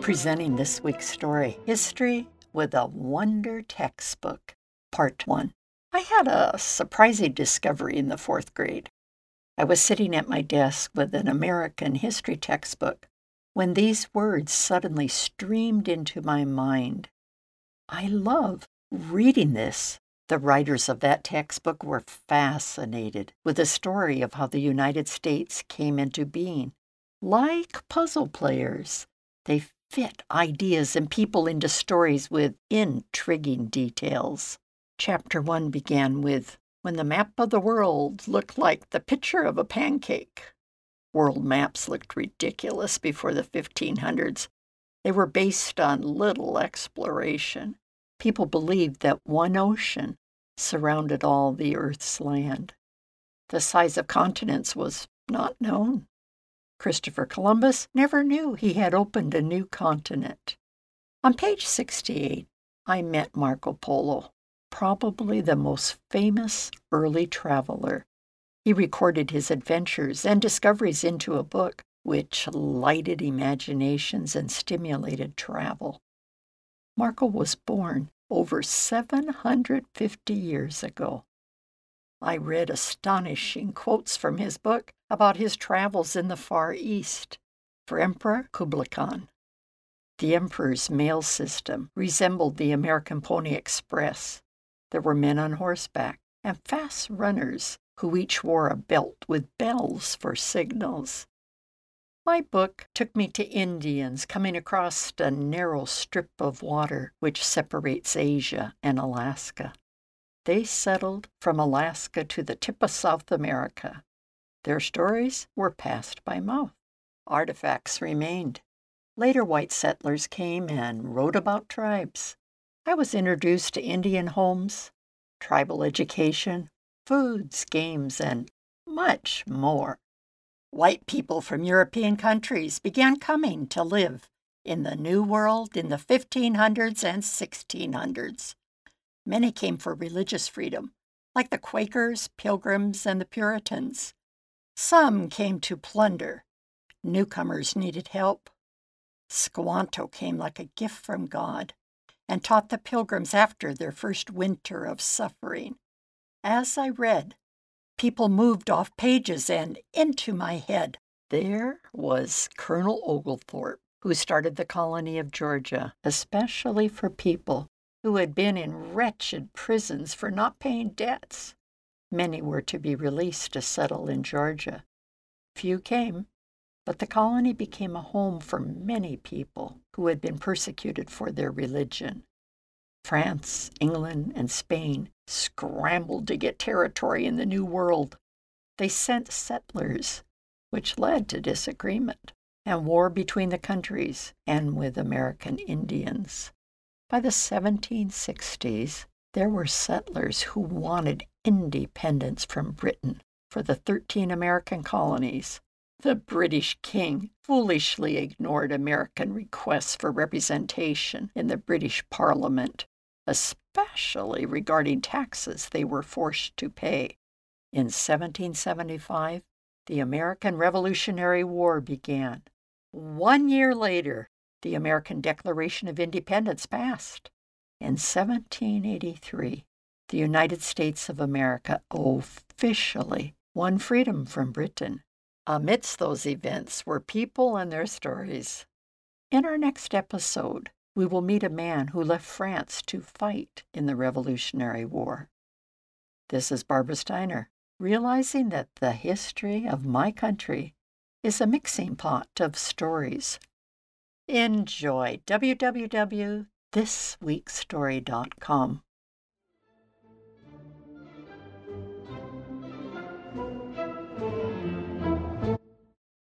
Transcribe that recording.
Presenting this week's story History with a Wonder Textbook, Part 1. I had a surprising discovery in the fourth grade. I was sitting at my desk with an American history textbook when these words suddenly streamed into my mind. I love reading this. The writers of that textbook were fascinated with the story of how the United States came into being. Like puzzle players, they fit ideas and people into stories with intriguing details. Chapter 1 began with When the map of the world looked like the picture of a pancake. World maps looked ridiculous before the 1500s. They were based on little exploration. People believed that one ocean surrounded all the Earth's land. The size of continents was not known. Christopher Columbus never knew he had opened a new continent. On page 68, I met Marco Polo, probably the most famous early traveler. He recorded his adventures and discoveries into a book which lighted imaginations and stimulated travel. Marco was born over 750 years ago. I read astonishing quotes from his book about his travels in the Far East for Emperor Kublai Khan. The emperor's mail system resembled the American Pony Express. There were men on horseback and fast runners who each wore a belt with bells for signals. My book took me to Indians coming across a narrow strip of water which separates Asia and Alaska. They settled from Alaska to the tip of South America. Their stories were passed by mouth. Artifacts remained. Later white settlers came and wrote about tribes. I was introduced to Indian homes, tribal education, foods, games, and much more. White people from European countries began coming to live in the New World in the 1500s and 1600s. Many came for religious freedom, like the Quakers, Pilgrims, and the Puritans. Some came to plunder. Newcomers needed help. Squanto came like a gift from God and taught the pilgrims after their first winter of suffering. As I read, people moved off pages and into my head. There was Colonel Oglethorpe, who started the colony of Georgia, especially for people who had been in wretched prisons for not paying debts. Many were to be released to settle in Georgia. Few came, but the colony became a home for many people who had been persecuted for their religion. France, England, and Spain scrambled to get territory in the New World. They sent settlers, which led to disagreement and war between the countries and with American Indians. By the 1760s, there were settlers who wanted independence from Britain for the 13 American colonies. The British king foolishly ignored American requests for representation in the British Parliament, especially regarding taxes they were forced to pay. In 1775, the American Revolutionary War began. One year later, the American Declaration of Independence passed. In 1783, the United States of America officially won freedom from Britain. Amidst those events were people and their stories. In our next episode, we will meet a man who left France to fight in the Revolutionary War. This is Barbara Steiner, realizing that the history of my country is a mixing pot of stories Enjoy www.thisweekstory.com.